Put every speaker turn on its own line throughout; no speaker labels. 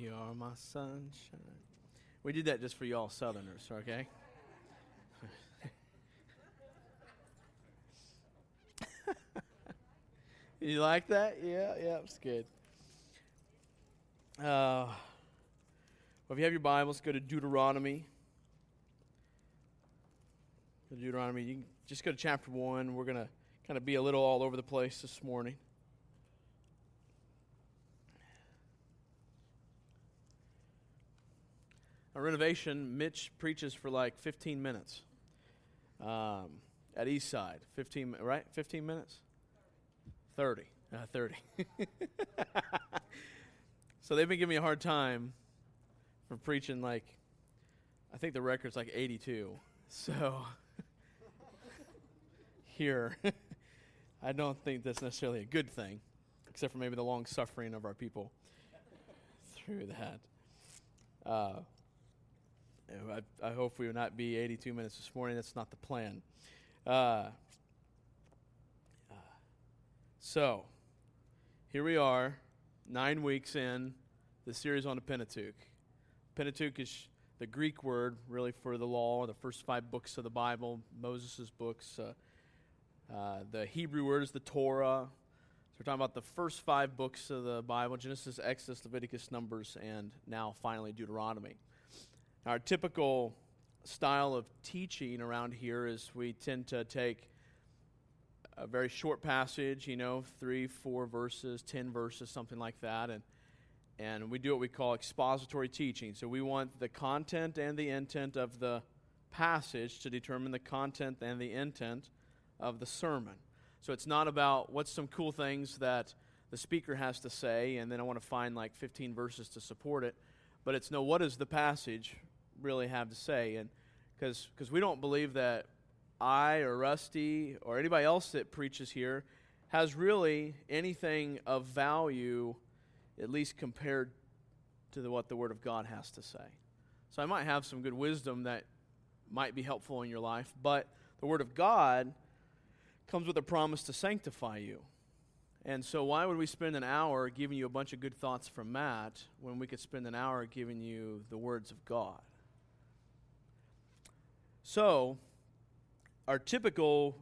You are my sunshine. We did that just for y'all Southerners, okay? you like that? Yeah, yeah, it's good. Uh, well, if you have your Bibles, go to Deuteronomy. Deuteronomy. You can just go to chapter 1. We're going to kind of be a little all over the place this morning. A renovation, Mitch preaches for like 15 minutes um, at Eastside. 15, right? 15 minutes? 30. Uh, 30. so they've been giving me a hard time for preaching like, I think the record's like 82. So here, I don't think that's necessarily a good thing, except for maybe the long suffering of our people through that. Uh, I, I, hope we will not be 82 minutes this morning. That's not the plan. Uh, uh, so, here we are, nine weeks in the series on the Pentateuch. Pentateuch is the Greek word, really, for the law, the first five books of the Bible, Moses' books. Uh, uh, the Hebrew word is the Torah. So, we're talking about the first five books of the Bible Genesis, Exodus, Leviticus, Numbers, and now finally Deuteronomy. Our typical style of teaching around here is we tend to take a very short passage, you know, three, four verses, ten verses, something like that, and and we do what we call expository teaching. So we want the content and the intent of the passage to determine the content and the intent of the sermon. So it's not about what's some cool things that the speaker has to say, and then I want to find like 15 verses to support it. But it's no, what is the passage really have to say. And because we don't believe that I or Rusty or anybody else that preaches here has really anything of value, at least compared to the, what the Word of God has to say. So I might have some good wisdom that might be helpful in your life, but the Word of God comes with a promise to sanctify you. And so, why would we spend an hour giving you a bunch of good thoughts from Matt when we could spend an hour giving you the words of God? So, our typical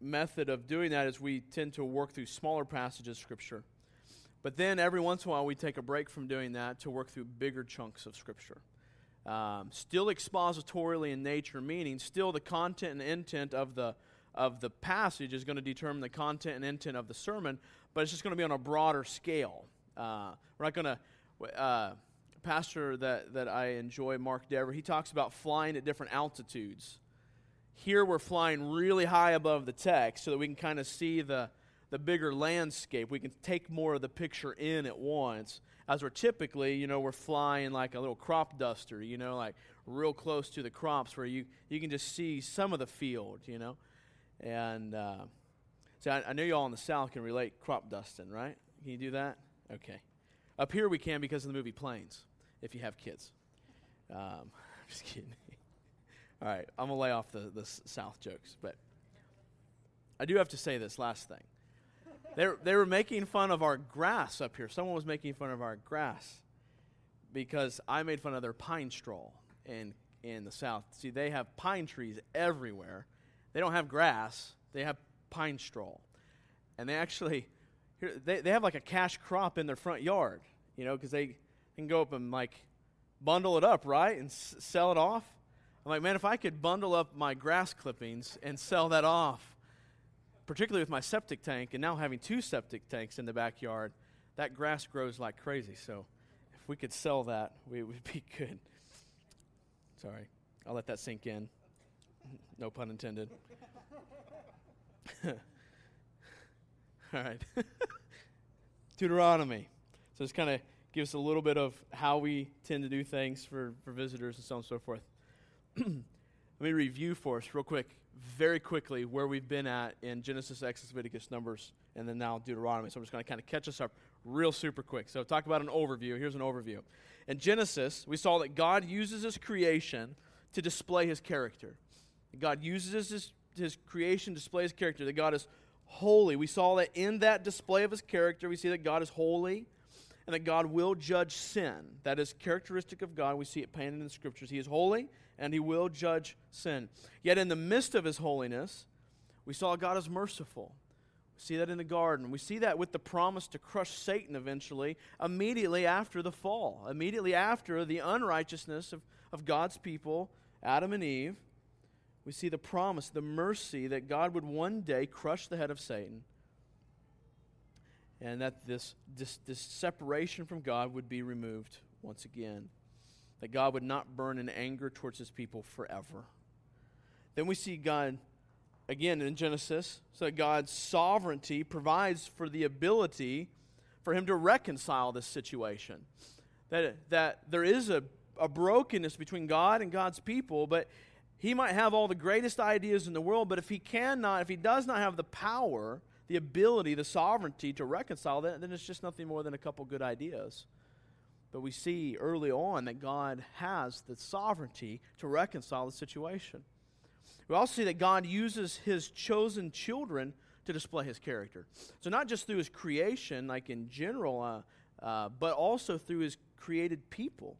method of doing that is we tend to work through smaller passages of Scripture. But then every once in a while, we take a break from doing that to work through bigger chunks of Scripture. Um, still expositorily in nature, meaning still the content and intent of the of the passage is going to determine the content and intent of the sermon, but it's just going to be on a broader scale. Uh, we're not going to. Uh, pastor that, that I enjoy, Mark Dever, he talks about flying at different altitudes. Here we're flying really high above the text so that we can kind of see the, the bigger landscape. We can take more of the picture in at once. As we're typically, you know, we're flying like a little crop duster, you know, like real close to the crops where you, you can just see some of the field, you know. And uh, so I, I know you all in the South can relate crop dusting, right? Can you do that? Okay. Up here we can because of the movie Planes if you have kids. Um, just kidding. All right, I'm gonna lay off the, the South jokes, but I do have to say this last thing. They they were making fun of our grass up here. Someone was making fun of our grass because I made fun of their pine straw in in the South. See, they have pine trees everywhere. They don't have grass. They have pine straw, and they actually here they they have like a cash crop in their front yard. You know, because they can go up and like bundle it up, right? And s- sell it off. I'm like, man, if I could bundle up my grass clippings and sell that off, particularly with my septic tank and now having two septic tanks in the backyard, that grass grows like crazy. So if we could sell that, we would be good. Sorry, I'll let that sink in. No pun intended. All right. Deuteronomy. So it's kind of give us a little bit of how we tend to do things for, for visitors and so on and so forth. Let me review for us, real quick, very quickly, where we've been at in Genesis, Exodus, Leviticus, Numbers, and then now Deuteronomy. So I'm just going to kind of catch us up real super quick. So, talk about an overview. Here's an overview. In Genesis, we saw that God uses his creation to display his character. God uses his, his creation to display his character, that God is holy. We saw that in that display of his character, we see that God is holy and that God will judge sin. That is characteristic of God. We see it painted in the scriptures. He is holy and he will judge sin. Yet in the midst of his holiness, we saw God is merciful. We see that in the garden. We see that with the promise to crush Satan eventually, immediately after the fall, immediately after the unrighteousness of, of God's people, Adam and Eve. We see the promise, the mercy that God would one day crush the head of Satan and that this, this, this separation from God would be removed once again. That God would not burn in anger towards his people forever. Then we see God again in Genesis, so that God's sovereignty provides for the ability for him to reconcile this situation. That, that there is a, a brokenness between God and God's people, but he might have all the greatest ideas in the world, but if he cannot, if he does not have the power the ability, the sovereignty to reconcile that, then it's just nothing more than a couple good ideas. But we see early on that God has the sovereignty to reconcile the situation. We also see that God uses his chosen children to display his character. So, not just through his creation, like in general, uh, uh, but also through his created people.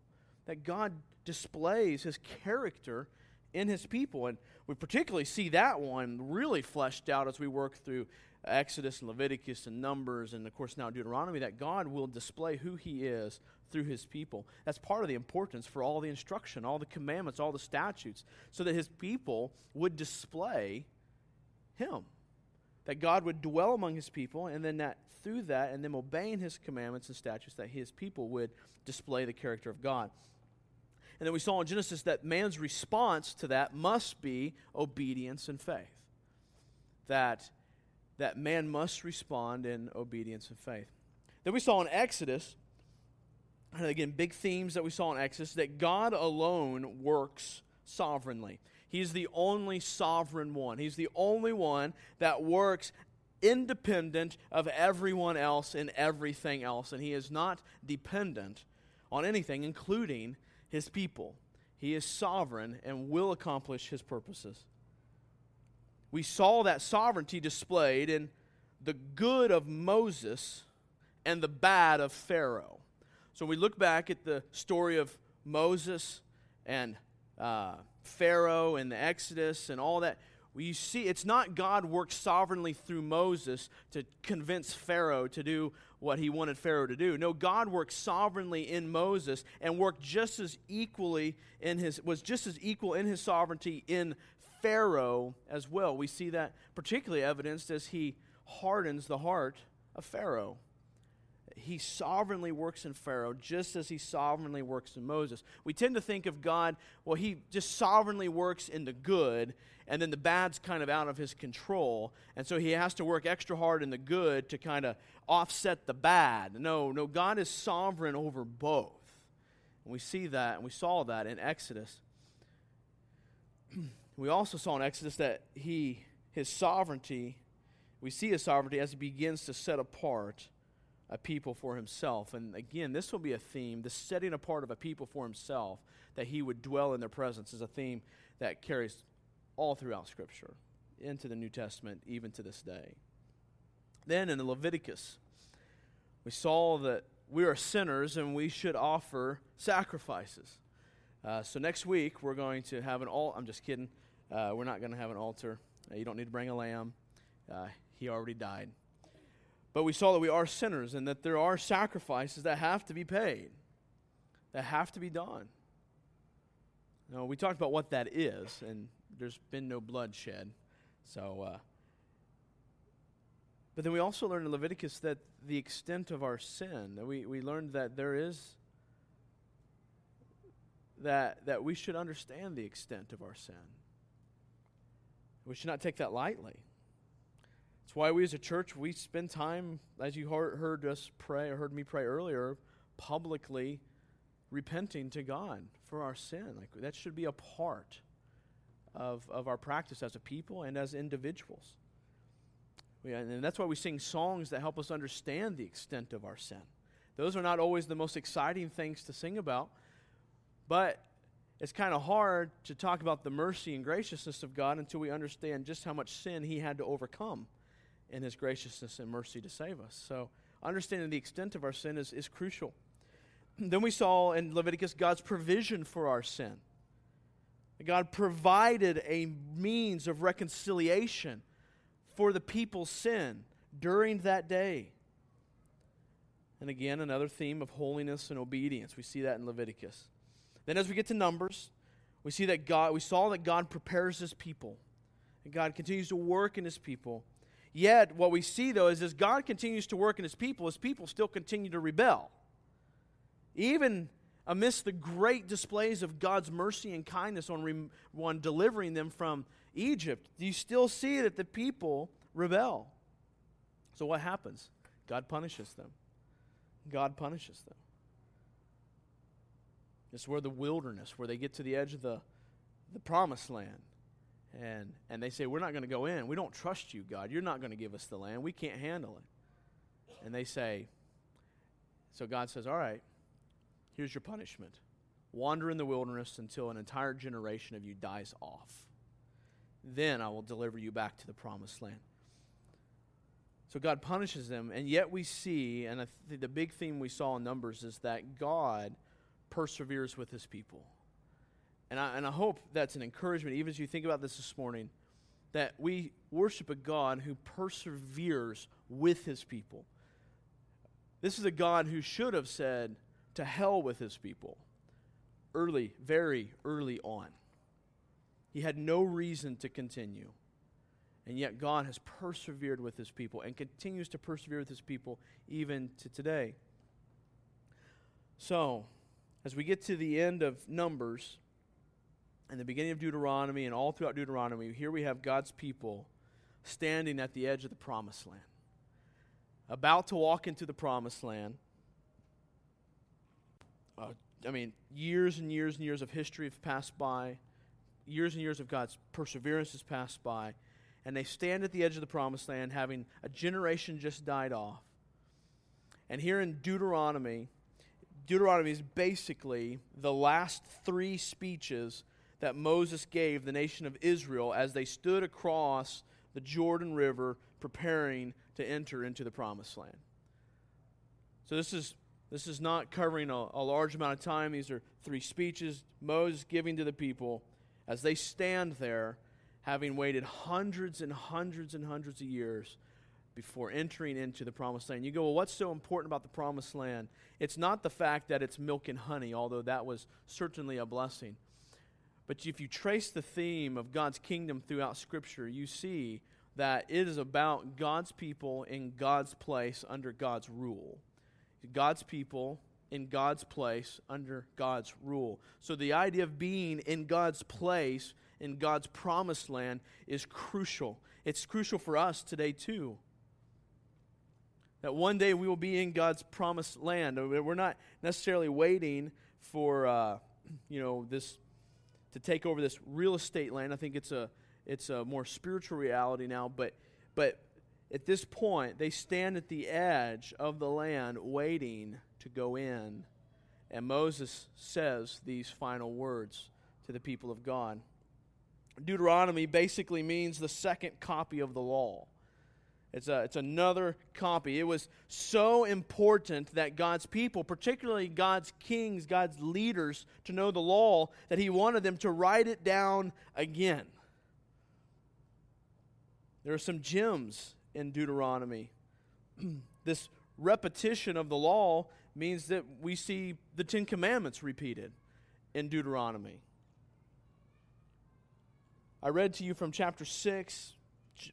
That God displays his character in his people. And we particularly see that one really fleshed out as we work through Exodus and Leviticus and Numbers and, of course, now Deuteronomy, that God will display who He is through His people. That's part of the importance for all the instruction, all the commandments, all the statutes, so that His people would display Him. That God would dwell among His people, and then that through that, and them obeying His commandments and statutes, that His people would display the character of God. And then we saw in Genesis that man's response to that must be obedience and faith. That that man must respond in obedience and faith. Then we saw in Exodus, and again, big themes that we saw in Exodus, that God alone works sovereignly. He's the only sovereign one. He's the only one that works independent of everyone else and everything else. And he is not dependent on anything, including his people. He is sovereign and will accomplish his purposes we saw that sovereignty displayed in the good of Moses and the bad of Pharaoh. So we look back at the story of Moses and uh, Pharaoh and the Exodus and all that. You see it's not God worked sovereignly through Moses to convince Pharaoh to do what he wanted Pharaoh to do. No, God worked sovereignly in Moses and worked just as equally in his was just as equal in his sovereignty in Pharaoh as well. We see that particularly evidenced as he hardens the heart of Pharaoh. He sovereignly works in Pharaoh just as he sovereignly works in Moses. We tend to think of God, well, he just sovereignly works in the good, and then the bad's kind of out of his control. And so he has to work extra hard in the good to kind of offset the bad. No, no, God is sovereign over both. And we see that, and we saw that in Exodus. We also saw in Exodus that he, his sovereignty, we see his sovereignty as he begins to set apart a people for himself. And again, this will be a theme. The setting apart of a people for himself, that he would dwell in their presence, is a theme that carries all throughout Scripture, into the New Testament, even to this day. Then in Leviticus, we saw that we are sinners and we should offer sacrifices. Uh, so next week, we're going to have an all. I'm just kidding. Uh, we're not going to have an altar. Uh, you don't need to bring a lamb. Uh, he already died. But we saw that we are sinners and that there are sacrifices that have to be paid, that have to be done. Now, we talked about what that is, and there's been no bloodshed. So, uh, but then we also learned in Leviticus that the extent of our sin, we, we learned that there is, that, that we should understand the extent of our sin. We should not take that lightly. That's why we as a church, we spend time, as you heard us pray, or heard me pray earlier, publicly repenting to God for our sin. Like that should be a part of, of our practice as a people and as individuals. We, and that's why we sing songs that help us understand the extent of our sin. Those are not always the most exciting things to sing about, but it's kind of hard to talk about the mercy and graciousness of God until we understand just how much sin He had to overcome in His graciousness and mercy to save us. So understanding the extent of our sin is, is crucial. Then we saw in Leviticus God's provision for our sin. God provided a means of reconciliation for the people's sin during that day. And again, another theme of holiness and obedience. We see that in Leviticus. Then as we get to Numbers, we see that God we saw that God prepares his people. And God continues to work in his people. Yet what we see though is as God continues to work in his people, his people still continue to rebel. Even amidst the great displays of God's mercy and kindness on, re- on delivering them from Egypt, you still see that the people rebel? So what happens? God punishes them. God punishes them. It's where the wilderness, where they get to the edge of the, the promised land. And, and they say, We're not going to go in. We don't trust you, God. You're not going to give us the land. We can't handle it. And they say, So God says, All right, here's your punishment wander in the wilderness until an entire generation of you dies off. Then I will deliver you back to the promised land. So God punishes them, and yet we see, and th- the big theme we saw in Numbers is that God perseveres with his people. And I, and I hope that's an encouragement, even as you think about this this morning, that we worship a God who perseveres with his people. This is a God who should have said, to hell with his people early, very early on. He had no reason to continue. And yet God has persevered with his people and continues to persevere with his people even to today. So, as we get to the end of Numbers and the beginning of Deuteronomy and all throughout Deuteronomy, here we have God's people standing at the edge of the promised land, about to walk into the promised land. Uh, I mean, years and years and years of history have passed by, years and years of God's perseverance has passed by and they stand at the edge of the promised land, having a generation just died off. And here in Deuteronomy, Deuteronomy is basically the last three speeches that Moses gave the nation of Israel as they stood across the Jordan River preparing to enter into the promised land. So this is this is not covering a, a large amount of time. These are three speeches Moses giving to the people as they stand there having waited hundreds and hundreds and hundreds of years before entering into the promised land. You go, well, what's so important about the promised land? It's not the fact that it's milk and honey, although that was certainly a blessing. But if you trace the theme of God's kingdom throughout Scripture, you see that it is about God's people in God's place under God's rule. God's people in God's place under God's rule. So the idea of being in God's place in God's promised land is crucial. It's crucial for us today, too. That one day we will be in God's promised land. We're not necessarily waiting for, uh, you know, this to take over this real estate land. I think it's a it's a more spiritual reality now. But but at this point, they stand at the edge of the land, waiting to go in. And Moses says these final words to the people of God. Deuteronomy basically means the second copy of the law. It's, a, it's another copy. It was so important that God's people, particularly God's kings, God's leaders, to know the law that he wanted them to write it down again. There are some gems in Deuteronomy. this repetition of the law means that we see the Ten Commandments repeated in Deuteronomy. I read to you from chapter 6,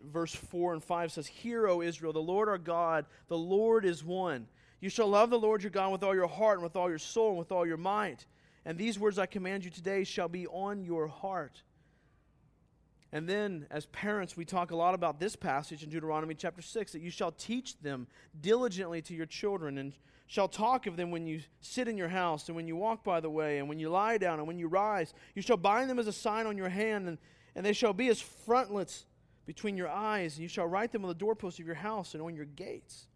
verse 4 and 5 says, Hear, O Israel, the Lord our God, the Lord is one. You shall love the Lord your God with all your heart and with all your soul and with all your might. And these words I command you today shall be on your heart. And then, as parents, we talk a lot about this passage in Deuteronomy chapter 6 that you shall teach them diligently to your children and shall talk of them when you sit in your house and when you walk by the way and when you lie down and when you rise. You shall bind them as a sign on your hand and and they shall be as frontlets between your eyes, and you shall write them on the doorposts of your house and on your gates.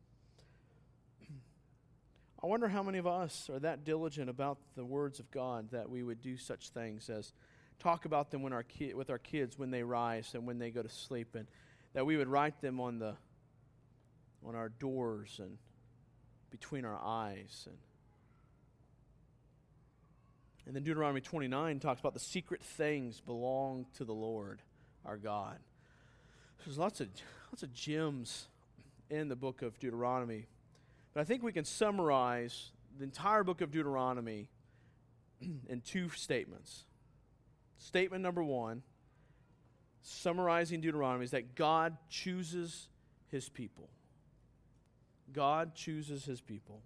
I wonder how many of us are that diligent about the words of God that we would do such things as talk about them when our ki- with our kids when they rise and when they go to sleep, and that we would write them on the on our doors and between our eyes. And, and then Deuteronomy 29 talks about the secret things belong to the Lord our God. There's lots of, lots of gems in the book of Deuteronomy. But I think we can summarize the entire book of Deuteronomy in two statements. Statement number one, summarizing Deuteronomy, is that God chooses his people. God chooses his people.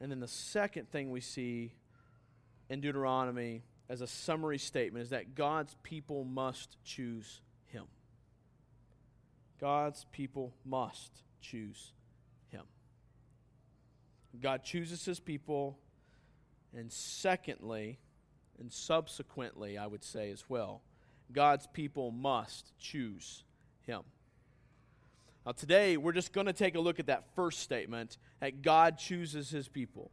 And then the second thing we see in Deuteronomy as a summary statement is that God's people must choose him. God's people must choose him. God chooses his people, and secondly, and subsequently, I would say as well, God's people must choose him. Now, today, we're just going to take a look at that first statement that God chooses his people.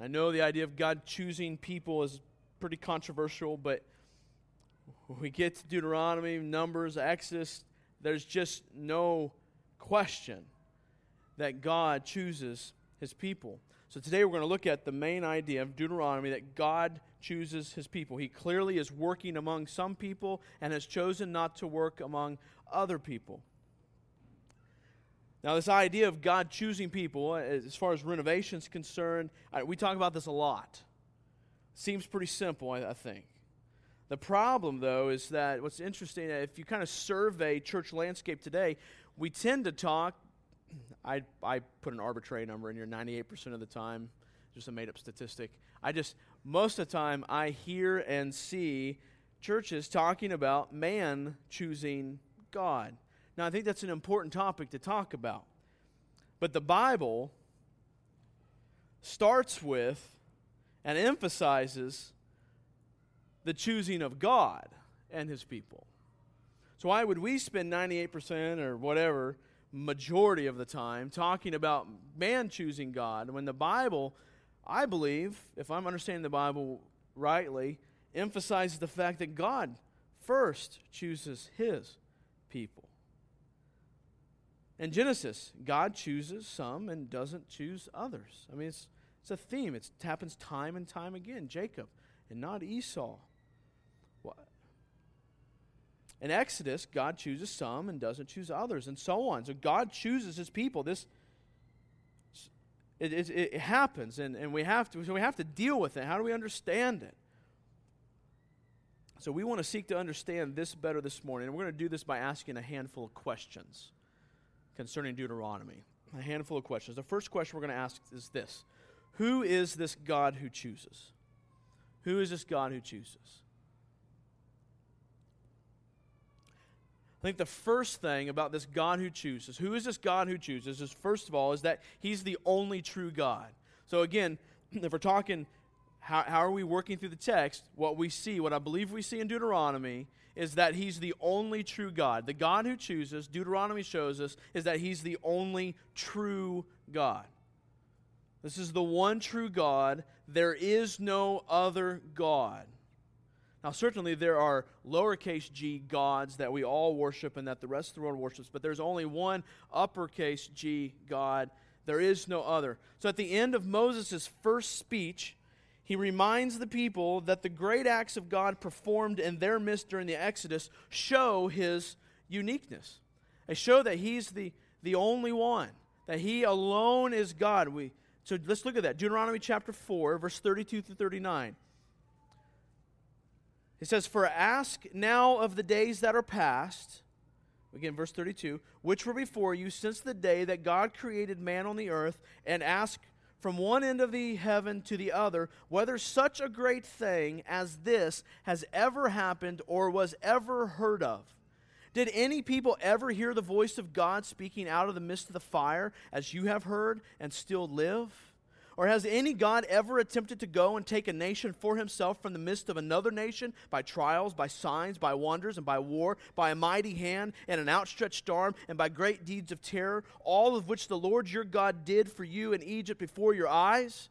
I know the idea of God choosing people is pretty controversial, but when we get to Deuteronomy, Numbers, Exodus, there's just no question that God chooses his people. So today we're going to look at the main idea of Deuteronomy that God chooses his people. He clearly is working among some people and has chosen not to work among other people. Now, this idea of God choosing people, uh, as far as renovation is concerned, we talk about this a lot. Seems pretty simple, I, I think. The problem, though, is that what's interesting, if you kind of survey church landscape today, we tend to talk. I, I put an arbitrary number in here 98% of the time, just a made up statistic. I just, most of the time, I hear and see churches talking about man choosing God. Now, I think that's an important topic to talk about. But the Bible starts with and emphasizes the choosing of God and his people. So, why would we spend 98% or whatever majority of the time talking about man choosing God when the Bible, I believe, if I'm understanding the Bible rightly, emphasizes the fact that God first chooses his people? In Genesis, God chooses some and doesn't choose others. I mean, it's, it's a theme. It's, it happens time and time again. Jacob and not Esau. What? In Exodus, God chooses some and doesn't choose others, and so on. So God chooses his people. This it, it, it happens, and, and we have to so we have to deal with it. How do we understand it? So we want to seek to understand this better this morning, and we're going to do this by asking a handful of questions concerning Deuteronomy. A handful of questions. The first question we're going to ask is this Who is this God who chooses? Who is this God who chooses? I think the first thing about this God who chooses, who is this God who chooses, is first of all, is that He's the only true God. So again, if we're talking, how, how are we working through the text? What we see, what I believe we see in Deuteronomy, is that he's the only true God. The God who chooses, Deuteronomy shows us, is that he's the only true God. This is the one true God. There is no other God. Now, certainly there are lowercase g gods that we all worship and that the rest of the world worships, but there's only one uppercase g God. There is no other. So at the end of Moses' first speech, he reminds the people that the great acts of God performed in their midst during the Exodus show his uniqueness. They show that he's the, the only one, that he alone is God. We, so let's look at that. Deuteronomy chapter 4, verse 32 through 39. It says, For ask now of the days that are past, again, verse 32, which were before you since the day that God created man on the earth, and ask from one end of the heaven to the other, whether such a great thing as this has ever happened or was ever heard of. Did any people ever hear the voice of God speaking out of the midst of the fire, as you have heard, and still live? Or has any God ever attempted to go and take a nation for himself from the midst of another nation by trials, by signs, by wonders, and by war, by a mighty hand and an outstretched arm, and by great deeds of terror, all of which the Lord your God did for you in Egypt before your eyes?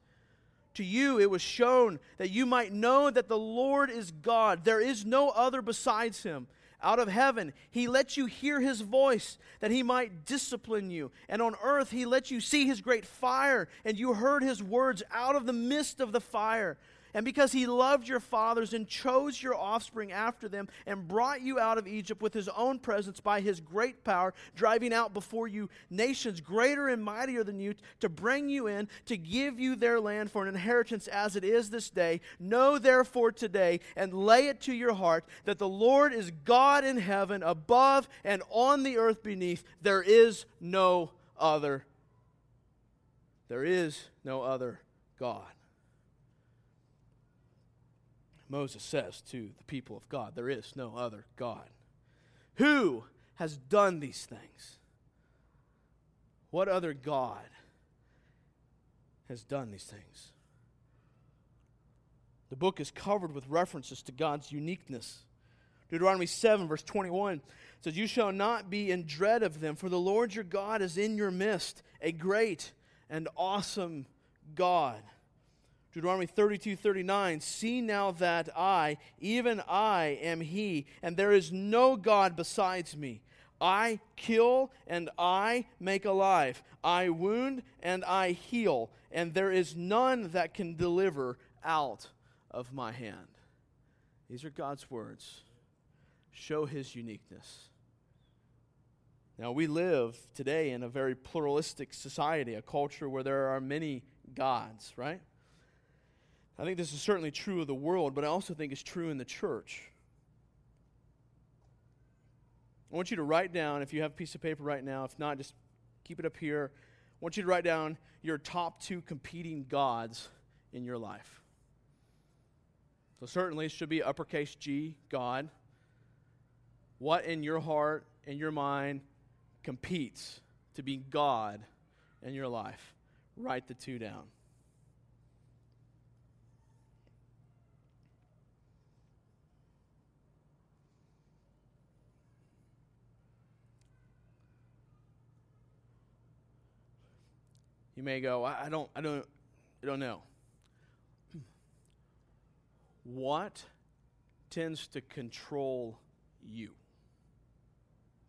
To you it was shown that you might know that the Lord is God. There is no other besides him out of heaven. He let you hear his voice that he might discipline you. And on earth, he let you see his great fire, and you heard his words out of the midst of the fire. And because he loved your fathers and chose your offspring after them and brought you out of Egypt with his own presence by his great power, driving out before you nations greater and mightier than you, to bring you in, to give you their land for an inheritance as it is this day, know therefore today and lay it to your heart that the Lord is God in heaven, above and on the earth beneath. There is no other. There is no other God. Moses says to the people of God, There is no other God. Who has done these things? What other God has done these things? The book is covered with references to God's uniqueness. Deuteronomy 7, verse 21 says, You shall not be in dread of them, for the Lord your God is in your midst, a great and awesome God. Deuteronomy 32 39, see now that I, even I, am He, and there is no God besides me. I kill and I make alive. I wound and I heal, and there is none that can deliver out of my hand. These are God's words. Show His uniqueness. Now, we live today in a very pluralistic society, a culture where there are many gods, right? I think this is certainly true of the world, but I also think it's true in the church. I want you to write down, if you have a piece of paper right now, if not, just keep it up here. I want you to write down your top two competing gods in your life. So, certainly, it should be uppercase G, God. What in your heart and your mind competes to be God in your life? Write the two down. You may go, I, I don't, I don't, I don't know. What tends to control you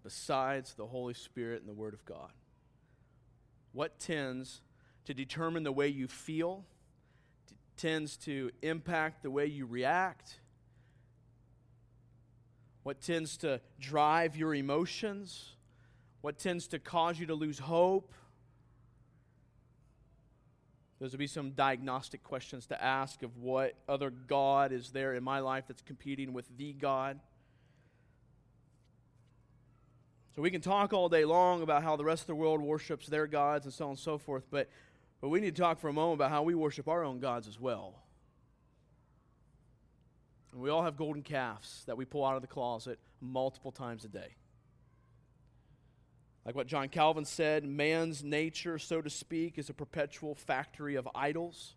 besides the Holy Spirit and the Word of God? What tends to determine the way you feel, t- tends to impact the way you react? What tends to drive your emotions? What tends to cause you to lose hope? Those would be some diagnostic questions to ask of what other God is there in my life that's competing with the God. So we can talk all day long about how the rest of the world worships their gods and so on and so forth, but, but we need to talk for a moment about how we worship our own gods as well. And we all have golden calves that we pull out of the closet multiple times a day. Like what John Calvin said, man's nature, so to speak, is a perpetual factory of idols.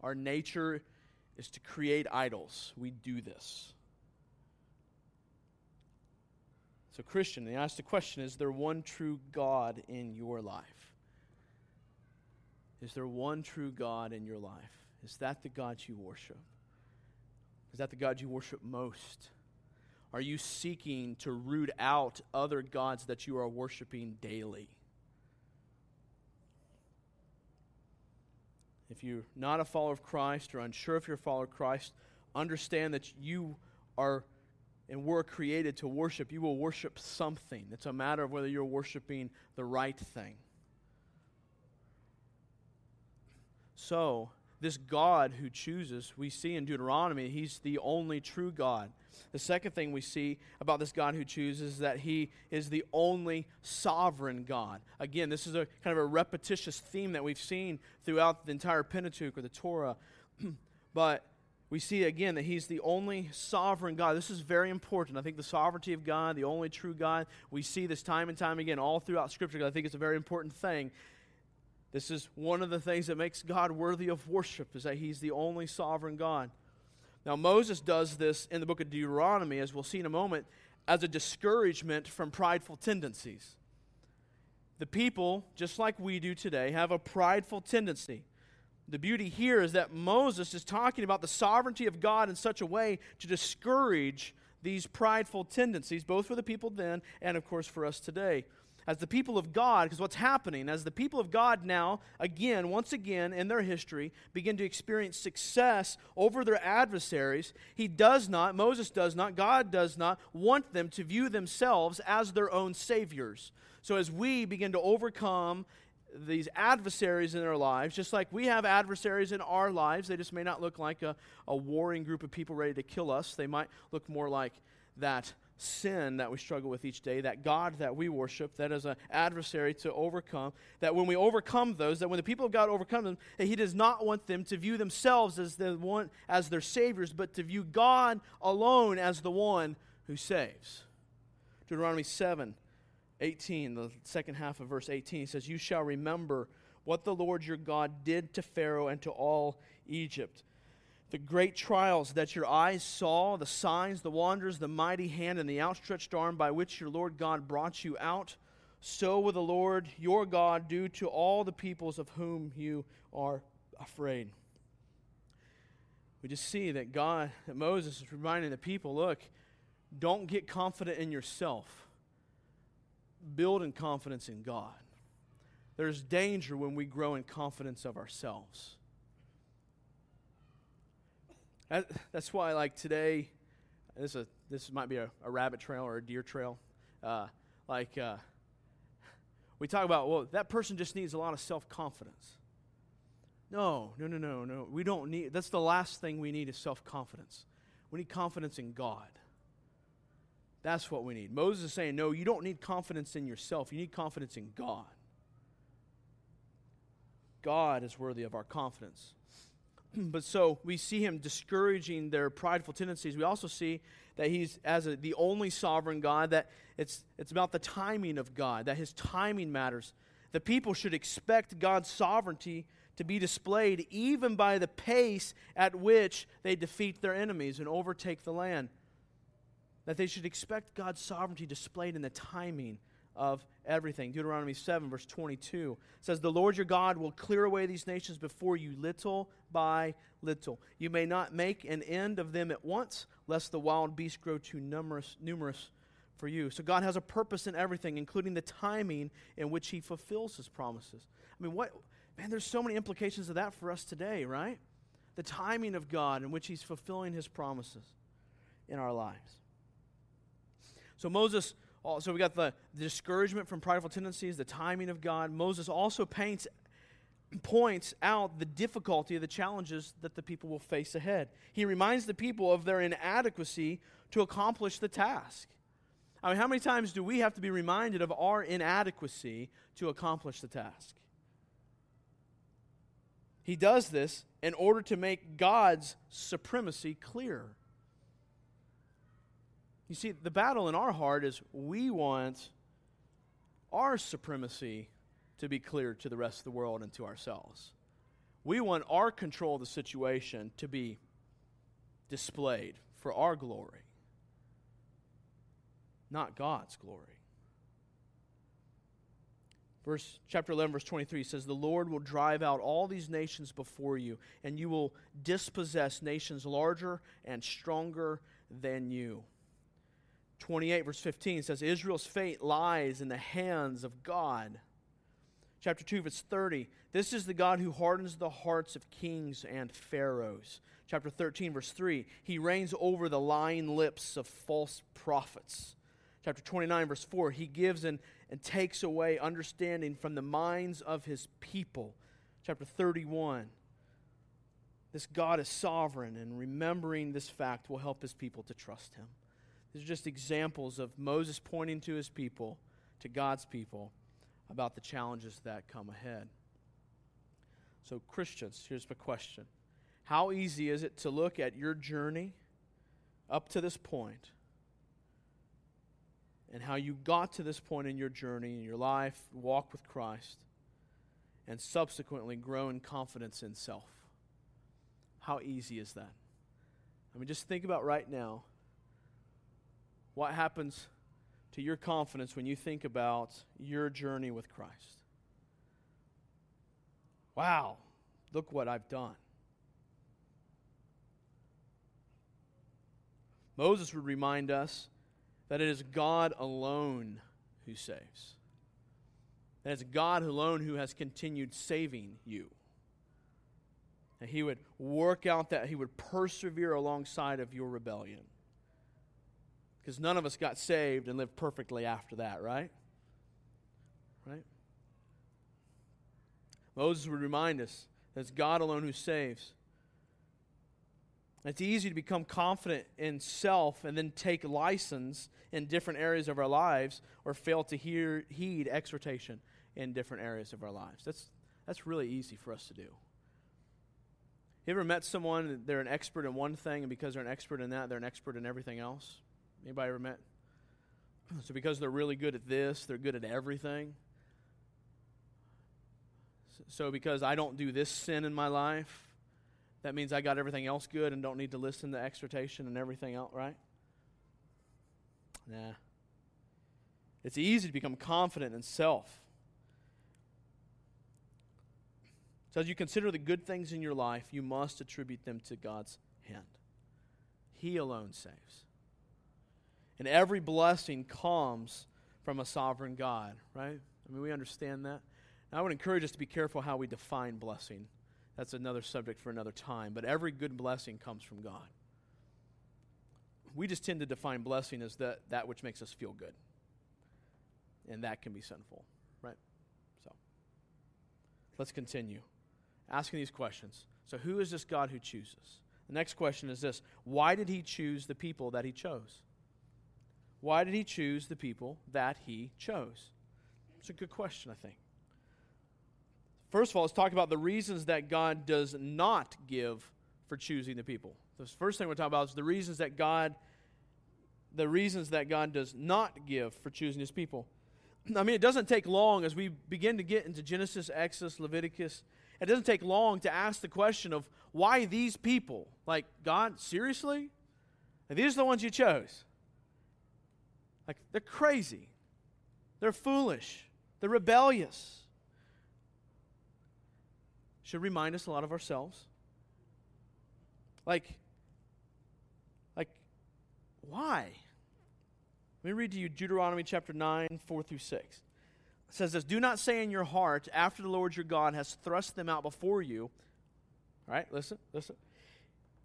Our nature is to create idols. We do this. So, Christian, they ask the question is there one true God in your life? Is there one true God in your life? Is that the God you worship? Is that the God you worship most? Are you seeking to root out other gods that you are worshiping daily? If you're not a follower of Christ or unsure if you're a follower of Christ, understand that you are and were created to worship. You will worship something. It's a matter of whether you're worshiping the right thing. So, this God who chooses, we see in Deuteronomy, he's the only true God. The second thing we see about this God who chooses is that he is the only sovereign God. Again, this is a kind of a repetitious theme that we've seen throughout the entire Pentateuch or the Torah. but we see again that he's the only sovereign God. This is very important. I think the sovereignty of God, the only true God, we see this time and time again all throughout Scripture. I think it's a very important thing. This is one of the things that makes God worthy of worship, is that he's the only sovereign God. Now, Moses does this in the book of Deuteronomy, as we'll see in a moment, as a discouragement from prideful tendencies. The people, just like we do today, have a prideful tendency. The beauty here is that Moses is talking about the sovereignty of God in such a way to discourage these prideful tendencies, both for the people then and, of course, for us today. As the people of God, because what's happening, as the people of God now, again, once again in their history, begin to experience success over their adversaries, he does not, Moses does not, God does not want them to view themselves as their own saviors. So as we begin to overcome these adversaries in their lives, just like we have adversaries in our lives. They just may not look like a, a warring group of people ready to kill us. They might look more like that sin that we struggle with each day, that God that we worship, that is an adversary to overcome. That when we overcome those, that when the people of God overcome them, that He does not want them to view themselves as the one as their saviors, but to view God alone as the one who saves. Deuteronomy 7 18, the second half of verse 18, says, You shall remember what the Lord your God did to Pharaoh and to all Egypt. The great trials that your eyes saw, the signs, the wonders, the mighty hand, and the outstretched arm by which your Lord God brought you out, so will the Lord your God do to all the peoples of whom you are afraid. We just see that God, that Moses is reminding the people look, don't get confident in yourself build in confidence in God. There's danger when we grow in confidence of ourselves. That, that's why, like today, this, a, this might be a, a rabbit trail or a deer trail. Uh, like, uh, we talk about, well, that person just needs a lot of self confidence. No, no, no, no, no. We don't need, that's the last thing we need is self confidence. We need confidence in God. That's what we need. Moses is saying, no, you don't need confidence in yourself. You need confidence in God. God is worthy of our confidence. but so we see him discouraging their prideful tendencies. We also see that he's, as a, the only sovereign God, that it's, it's about the timing of God, that his timing matters. The people should expect God's sovereignty to be displayed even by the pace at which they defeat their enemies and overtake the land that they should expect God's sovereignty displayed in the timing of everything. Deuteronomy 7, verse 22 says, The Lord your God will clear away these nations before you little by little. You may not make an end of them at once, lest the wild beasts grow too numerous, numerous for you. So God has a purpose in everything, including the timing in which He fulfills His promises. I mean, what, man, there's so many implications of that for us today, right? The timing of God in which He's fulfilling His promises in our lives. So Moses, so we got the, the discouragement from prideful tendencies, the timing of God. Moses also paints points out the difficulty of the challenges that the people will face ahead. He reminds the people of their inadequacy to accomplish the task. I mean, how many times do we have to be reminded of our inadequacy to accomplish the task? He does this in order to make God's supremacy clear. You see, the battle in our heart is we want our supremacy to be clear to the rest of the world and to ourselves. We want our control of the situation to be displayed for our glory, not God's glory. Verse chapter 11 verse 23 says the Lord will drive out all these nations before you and you will dispossess nations larger and stronger than you. 28, verse 15 says, Israel's fate lies in the hands of God. Chapter 2, verse 30, this is the God who hardens the hearts of kings and pharaohs. Chapter 13, verse 3, he reigns over the lying lips of false prophets. Chapter 29, verse 4, he gives and, and takes away understanding from the minds of his people. Chapter 31, this God is sovereign, and remembering this fact will help his people to trust him. These are just examples of Moses pointing to his people, to God's people, about the challenges that come ahead. So, Christians, here's my question How easy is it to look at your journey up to this point and how you got to this point in your journey, in your life, walk with Christ, and subsequently grow in confidence in self? How easy is that? I mean, just think about right now what happens to your confidence when you think about your journey with Christ? Wow, look what I've done. Moses would remind us that it is God alone who saves. That it's God alone who has continued saving you. And he would work out that, he would persevere alongside of your rebellion. Because none of us got saved and lived perfectly after that, right? Right? Moses would remind us that it's God alone who saves. It's easy to become confident in self and then take license in different areas of our lives or fail to hear, heed exhortation in different areas of our lives. That's, that's really easy for us to do. You ever met someone, they're an expert in one thing, and because they're an expert in that, they're an expert in everything else? Anybody ever met? So because they're really good at this, they're good at everything? So because I don't do this sin in my life, that means I got everything else good and don't need to listen to exhortation and everything else, right? Nah. It's easy to become confident in self. So, as you consider the good things in your life, you must attribute them to God's hand. He alone saves. And every blessing comes from a sovereign God, right? I mean, we understand that. I would encourage us to be careful how we define blessing. That's another subject for another time. But every good blessing comes from God. We just tend to define blessing as that, that which makes us feel good. And that can be sinful, right? So, let's continue asking these questions. So, who is this God who chooses? The next question is this Why did he choose the people that he chose? Why did he choose the people that he chose? It's a good question, I think. First of all, let's talk about the reasons that God does not give for choosing the people. The first thing we're talking about is the reasons that God the reasons that God does not give for choosing his people. I mean, it doesn't take long as we begin to get into Genesis, Exodus, Leviticus. It doesn't take long to ask the question of why these people? Like, God, seriously? these are the ones you chose. Like, they're crazy. They're foolish. They're rebellious should remind us a lot of ourselves. Like, like, why? Let me read to you Deuteronomy chapter 9, 4 through 6. It says this Do not say in your heart, after the Lord your God has thrust them out before you. All right, listen, listen.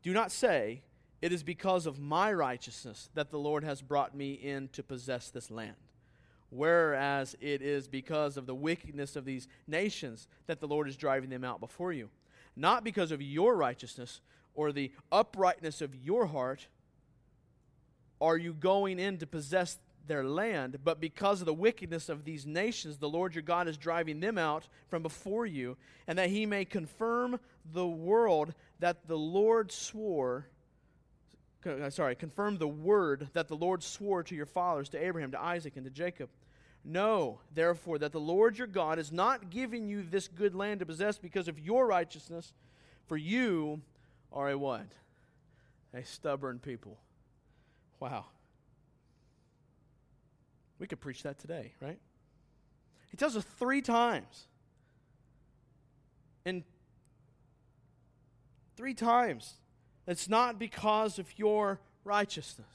Do not say, It is because of my righteousness that the Lord has brought me in to possess this land whereas it is because of the wickedness of these nations that the Lord is driving them out before you. Not because of your righteousness or the uprightness of your heart are you going in to possess their land, but because of the wickedness of these nations, the Lord your God is driving them out from before you, and that he may confirm the world that the Lord swore Uh, sorry, confirm the word that the Lord swore to your fathers, to Abraham, to Isaac, and to Jacob. Know, therefore, that the Lord your God is not giving you this good land to possess because of your righteousness, for you are a what? A stubborn people. Wow. We could preach that today, right? He tells us three times. And three times. It's not because of your righteousness.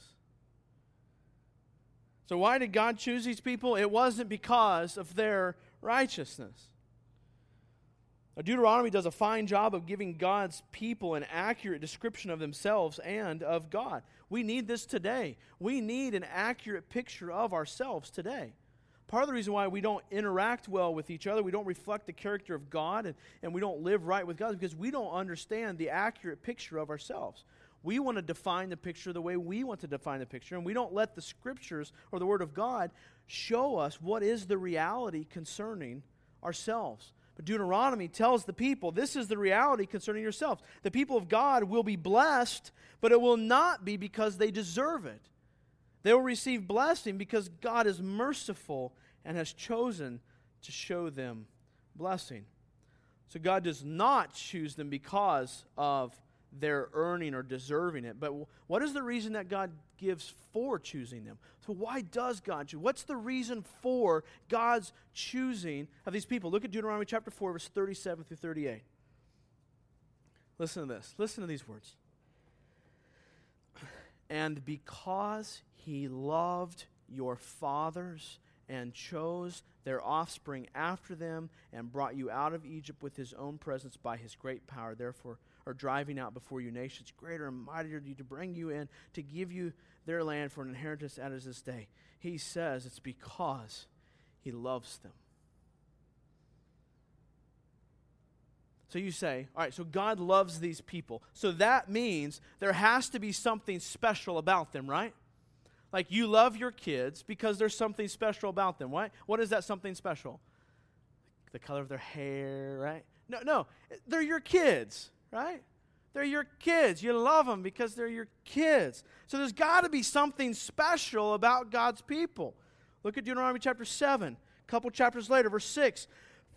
So, why did God choose these people? It wasn't because of their righteousness. Now, Deuteronomy does a fine job of giving God's people an accurate description of themselves and of God. We need this today. We need an accurate picture of ourselves today. Part of the reason why we don't interact well with each other, we don't reflect the character of God, and, and we don't live right with God, because we don't understand the accurate picture of ourselves. We want to define the picture the way we want to define the picture, and we don't let the scriptures or the Word of God show us what is the reality concerning ourselves. But Deuteronomy tells the people this is the reality concerning yourselves. The people of God will be blessed, but it will not be because they deserve it. They will receive blessing because God is merciful and has chosen to show them blessing. So God does not choose them because of they're earning or deserving it. But what is the reason that God gives for choosing them? So, why does God choose? What's the reason for God's choosing of these people? Look at Deuteronomy chapter 4, verse 37 through 38. Listen to this. Listen to these words. And because he loved your fathers and chose their offspring after them and brought you out of Egypt with his own presence by his great power, therefore, are driving out before you nations greater and mightier to bring you in to give you their land for an inheritance as this day. He says it's because he loves them. So you say, all right, so God loves these people. So that means there has to be something special about them, right? Like you love your kids because there's something special about them. What? What is that something special? The color of their hair, right? No, no. They're your kids, right? They're your kids. You love them because they're your kids. So there's got to be something special about God's people. Look at Deuteronomy chapter 7. A couple chapters later, verse 6.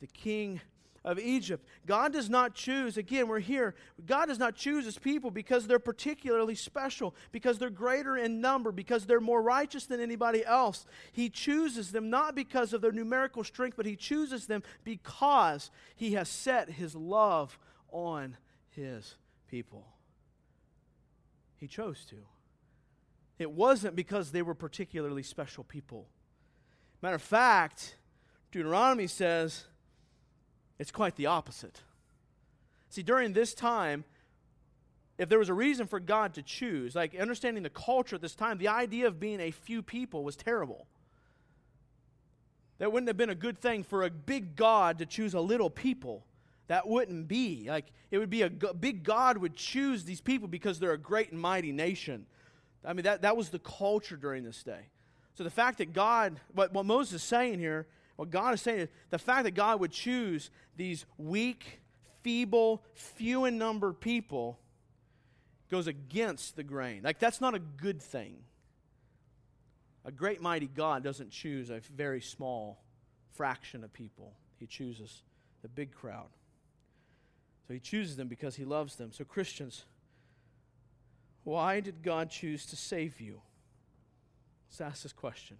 the king of Egypt. God does not choose, again, we're here. God does not choose his people because they're particularly special, because they're greater in number, because they're more righteous than anybody else. He chooses them not because of their numerical strength, but he chooses them because he has set his love on his people. He chose to. It wasn't because they were particularly special people. Matter of fact, Deuteronomy says, it's quite the opposite. See, during this time, if there was a reason for God to choose, like understanding the culture at this time, the idea of being a few people was terrible. That wouldn't have been a good thing for a big God to choose a little people. That wouldn't be. Like, it would be a big God would choose these people because they're a great and mighty nation. I mean, that, that was the culture during this day. So the fact that God, what, what Moses is saying here what God is saying is the fact that God would choose these weak, feeble, few in number people goes against the grain. Like, that's not a good thing. A great, mighty God doesn't choose a very small fraction of people, He chooses the big crowd. So He chooses them because He loves them. So, Christians, why did God choose to save you? Let's ask this question.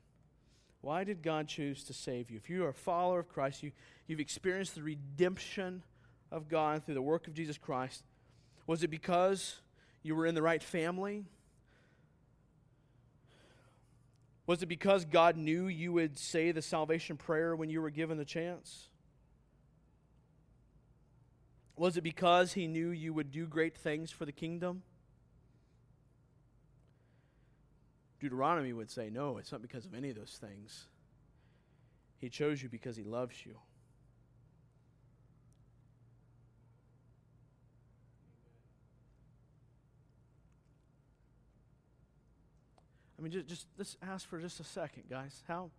Why did God choose to save you? If you are a follower of Christ, you, you've experienced the redemption of God through the work of Jesus Christ. Was it because you were in the right family? Was it because God knew you would say the salvation prayer when you were given the chance? Was it because He knew you would do great things for the kingdom? Deuteronomy would say, no, it's not because of any of those things. He chose you because he loves you. I mean, just, just let's ask for just a second, guys. How,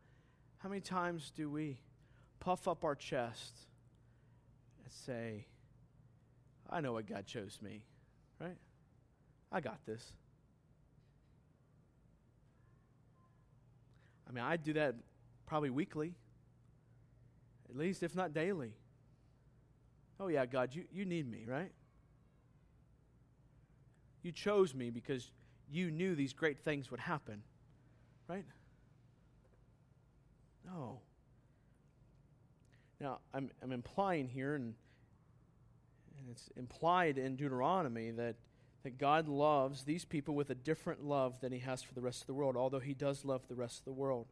how many times do we puff up our chest and say, I know what God chose me, right? I got this. I mean, I do that probably weekly, at least, if not daily. Oh, yeah, God, you, you need me, right? You chose me because you knew these great things would happen, right? No. Now, I'm, I'm implying here, and, and it's implied in Deuteronomy that that God loves these people with a different love than he has for the rest of the world, although he does love the rest of the world.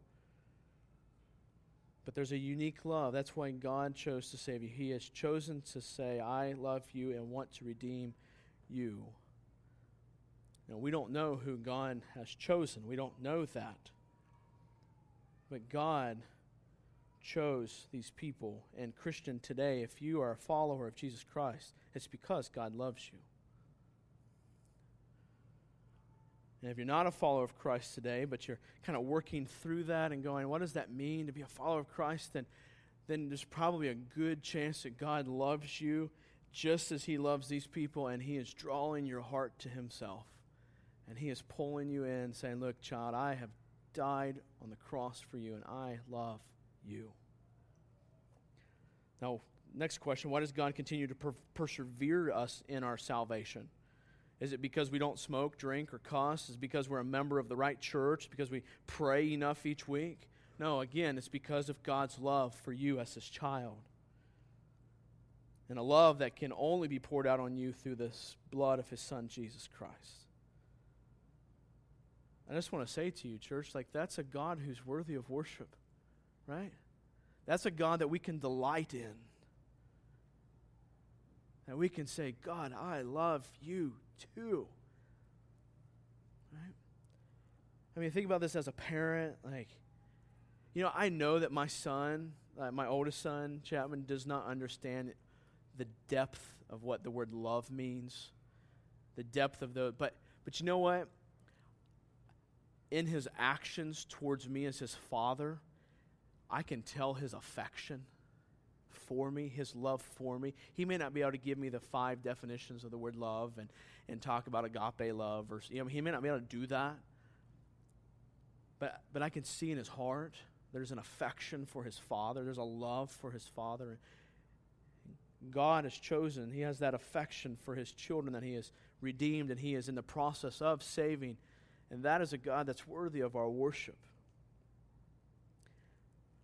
But there's a unique love. That's why God chose to save you. He has chosen to say, I love you and want to redeem you. Now, we don't know who God has chosen. We don't know that. But God chose these people. And, Christian, today, if you are a follower of Jesus Christ, it's because God loves you. And if you're not a follower of Christ today, but you're kind of working through that and going, what does that mean to be a follower of Christ? Then, then there's probably a good chance that God loves you just as He loves these people, and He is drawing your heart to Himself. And He is pulling you in, saying, Look, child, I have died on the cross for you, and I love you. Now, next question why does God continue to per- persevere us in our salvation? Is it because we don't smoke, drink, or cuss? Is it because we're a member of the right church? Because we pray enough each week? No, again, it's because of God's love for you as His child. And a love that can only be poured out on you through the blood of His Son, Jesus Christ. I just want to say to you, church, like that's a God who's worthy of worship, right? That's a God that we can delight in. That we can say, God, I love you too. Right? I mean, think about this as a parent. Like, you know, I know that my son, uh, my oldest son, Chapman, does not understand the depth of what the word love means. The depth of the, but, but you know what? In his actions towards me as his father, I can tell his affection for me, his love for me. He may not be able to give me the five definitions of the word love and, and talk about agape love, or you know, he may not be able to do that. But, but I can see in his heart there's an affection for his father, there's a love for his father. God has chosen, he has that affection for his children that he has redeemed and he is in the process of saving. And that is a God that's worthy of our worship.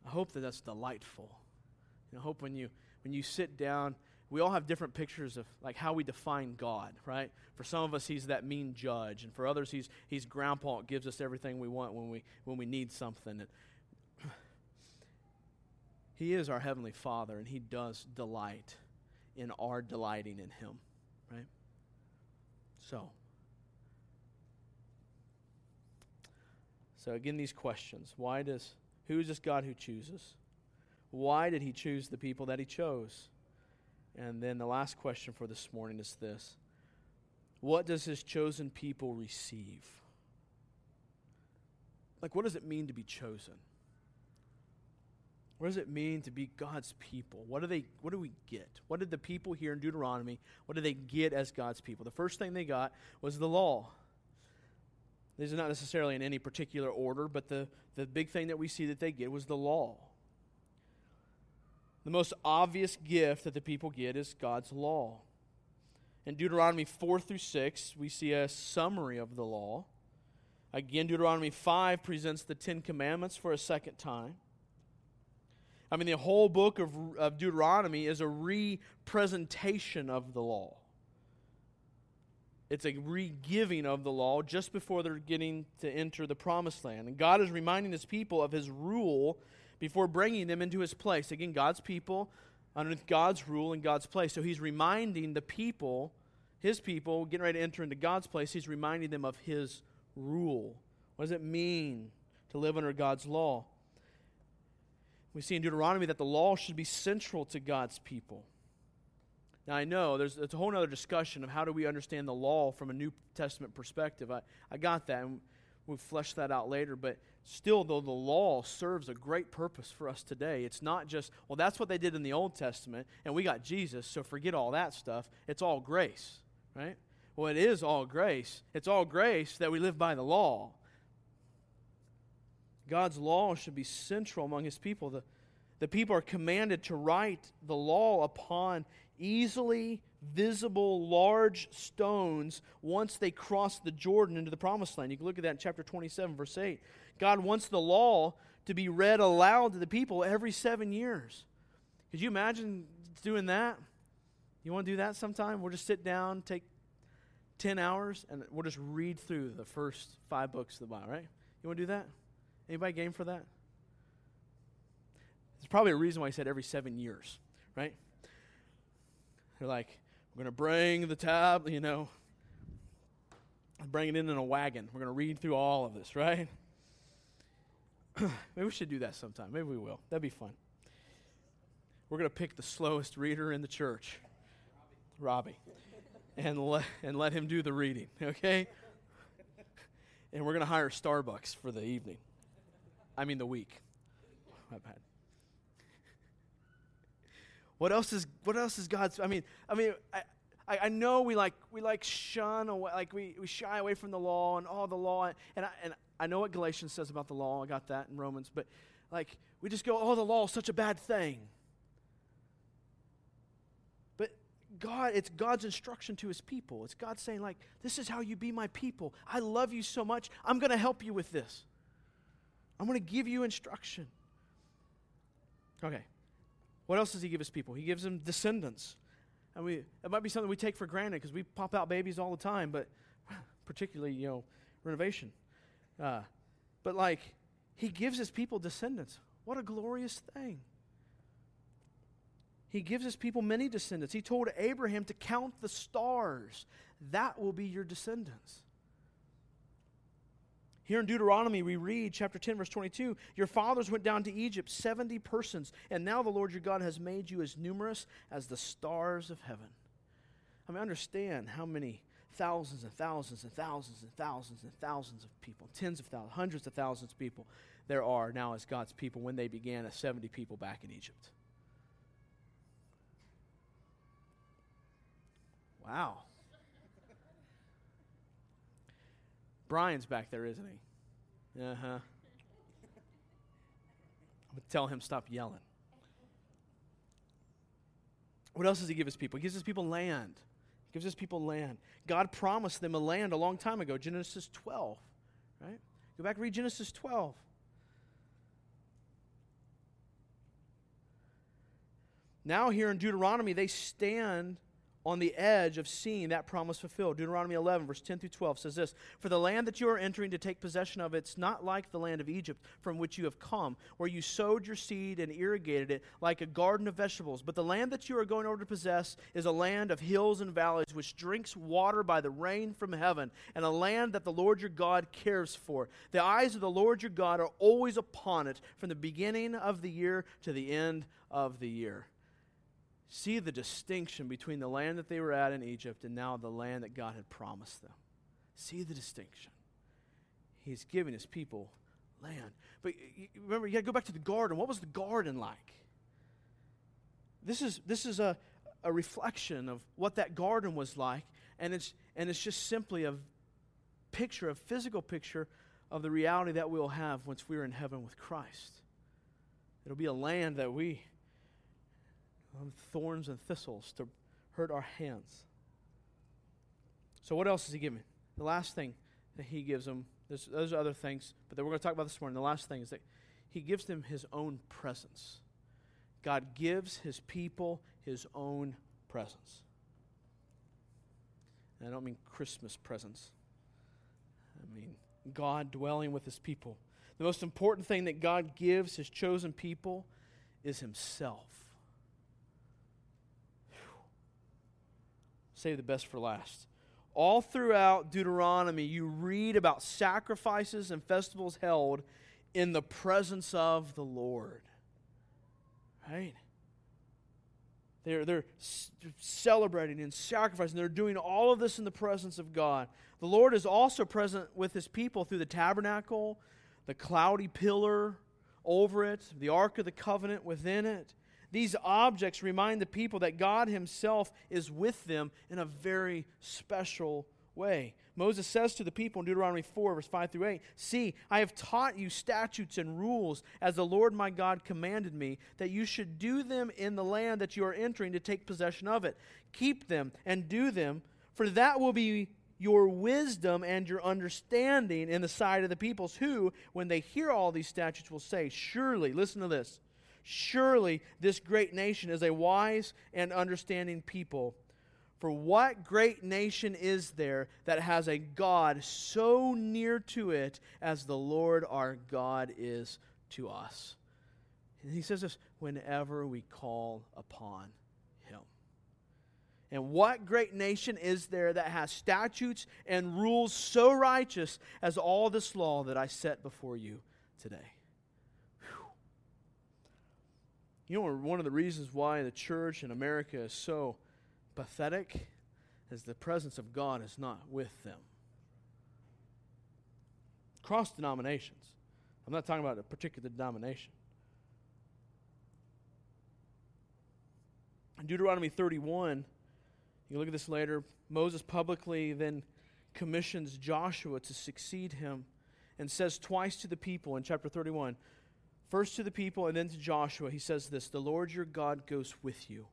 I hope that that's delightful. I hope when you when you sit down, we all have different pictures of like how we define God, right? For some of us, He's that mean judge, and for others, He's He's Grandpa gives us everything we want when we when we need something. And he is our heavenly Father, and He does delight in our delighting in Him, right? So. So again, these questions: Why does who is this God who chooses? Why did he choose the people that he chose? And then the last question for this morning is this What does his chosen people receive? Like, what does it mean to be chosen? What does it mean to be God's people? What do they what do we get? What did the people here in Deuteronomy, what did they get as God's people? The first thing they got was the law. These are not necessarily in any particular order, but the, the big thing that we see that they get was the law. The most obvious gift that the people get is God's law. In Deuteronomy 4 through 6, we see a summary of the law. Again, Deuteronomy 5 presents the Ten Commandments for a second time. I mean, the whole book of, of Deuteronomy is a representation of the law. It's a re-giving of the law just before they're getting to enter the promised land. And God is reminding his people of his rule before bringing them into his place. Again, God's people underneath God's rule and God's place. So he's reminding the people, his people, getting ready to enter into God's place, he's reminding them of his rule. What does it mean to live under God's law? We see in Deuteronomy that the law should be central to God's people. Now, I know there's, a whole other discussion of how do we understand the law from a New Testament perspective. I, I got that, and we'll flesh that out later. But still, though, the law serves a great purpose for us today. It's not just, well, that's what they did in the Old Testament, and we got Jesus, so forget all that stuff. It's all grace, right? Well, it is all grace. It's all grace that we live by the law. God's law should be central among his people. The, the people are commanded to write the law upon easily visible large stones once they cross the Jordan into the promised land. You can look at that in chapter 27, verse 8. God wants the law to be read aloud to the people every seven years. Could you imagine doing that? You want to do that sometime? We'll just sit down, take 10 hours, and we'll just read through the first five books of the Bible, right? You want to do that? Anybody game for that? There's probably a reason why I said every seven years, right? They're like, we're going to bring the tab, you know, bring it in in a wagon. We're going to read through all of this, right? Maybe we should do that sometime. Maybe we will. That'd be fun. We're going to pick the slowest reader in the church, Robbie, and, let, and let him do the reading, okay? And we're going to hire Starbucks for the evening. I mean, the week. My bad. What else is what else is God's? I mean, I mean, I, I, know we like we like shun away, like we, we shy away from the law and all the law. And I, and I know what Galatians says about the law. I got that in Romans. But like we just go, oh, the law is such a bad thing. But God, it's God's instruction to his people. It's God saying, like, this is how you be my people. I love you so much. I'm going to help you with this. I'm going to give you instruction. Okay. What else does he give his people? He gives them descendants. And we, it might be something we take for granted because we pop out babies all the time, but particularly, you know, renovation. Uh, but like, he gives his people descendants. What a glorious thing. He gives his people many descendants. He told Abraham to count the stars. That will be your descendants. Here in Deuteronomy, we read, chapter 10, verse 22 Your fathers went down to Egypt, 70 persons, and now the Lord your God has made you as numerous as the stars of heaven. I mean, understand how many thousands and thousands and thousands and thousands and thousands of people, tens of thousands, hundreds of thousands of people there are now as God's people when they began as 70 people back in Egypt. Wow. Brian's back there, isn't he? Uh huh. I'm going to tell him stop yelling. What else does he give his people? He gives his people land. He gives his people land. God promised them a land a long time ago, Genesis 12, right? Go back read Genesis 12. Now, here in Deuteronomy, they stand on the edge of seeing that promise fulfilled. Deuteronomy 11, verse 10 through 12 says this For the land that you are entering to take possession of, it's not like the land of Egypt from which you have come, where you sowed your seed and irrigated it like a garden of vegetables. But the land that you are going over to possess is a land of hills and valleys, which drinks water by the rain from heaven, and a land that the Lord your God cares for. The eyes of the Lord your God are always upon it, from the beginning of the year to the end of the year see the distinction between the land that they were at in Egypt and now the land that God had promised them. See the distinction. He's giving his people land. But remember, you got to go back to the garden. What was the garden like? This is, this is a, a reflection of what that garden was like, and it's, and it's just simply a picture, a physical picture of the reality that we'll have once we're in heaven with Christ. It'll be a land that we Um, thorns and thistles to hurt our hands. So, what else is he giving? The last thing that he gives them, there's, there's other things, but that we're going to talk about this morning. The last thing is that he gives them his own presence. God gives his people his own presence. And I don't mean Christmas presents, I mean God dwelling with his people. The most important thing that God gives his chosen people is himself. Save the best for last. All throughout Deuteronomy, you read about sacrifices and festivals held in the presence of the Lord. Right? They're, they're celebrating and sacrificing. They're doing all of this in the presence of God. The Lord is also present with his people through the tabernacle, the cloudy pillar over it, the Ark of the Covenant within it. These objects remind the people that God Himself is with them in a very special way. Moses says to the people in Deuteronomy 4, verse 5 through 8 See, I have taught you statutes and rules as the Lord my God commanded me, that you should do them in the land that you are entering to take possession of it. Keep them and do them, for that will be your wisdom and your understanding in the sight of the peoples, who, when they hear all these statutes, will say, Surely, listen to this Surely this great nation is a wise and understanding people. For what great nation is there that has a God so near to it as the Lord our God is to us? And he says this whenever we call upon him. And what great nation is there that has statutes and rules so righteous as all this law that I set before you today? You know, one of the reasons why the church in America is so pathetic is the presence of God is not with them. Cross denominations. I'm not talking about a particular denomination. In Deuteronomy 31, You look at this later. Moses publicly then commissions Joshua to succeed him and says twice to the people in chapter 31 first to the people and then to Joshua, he says this The Lord your God goes with you,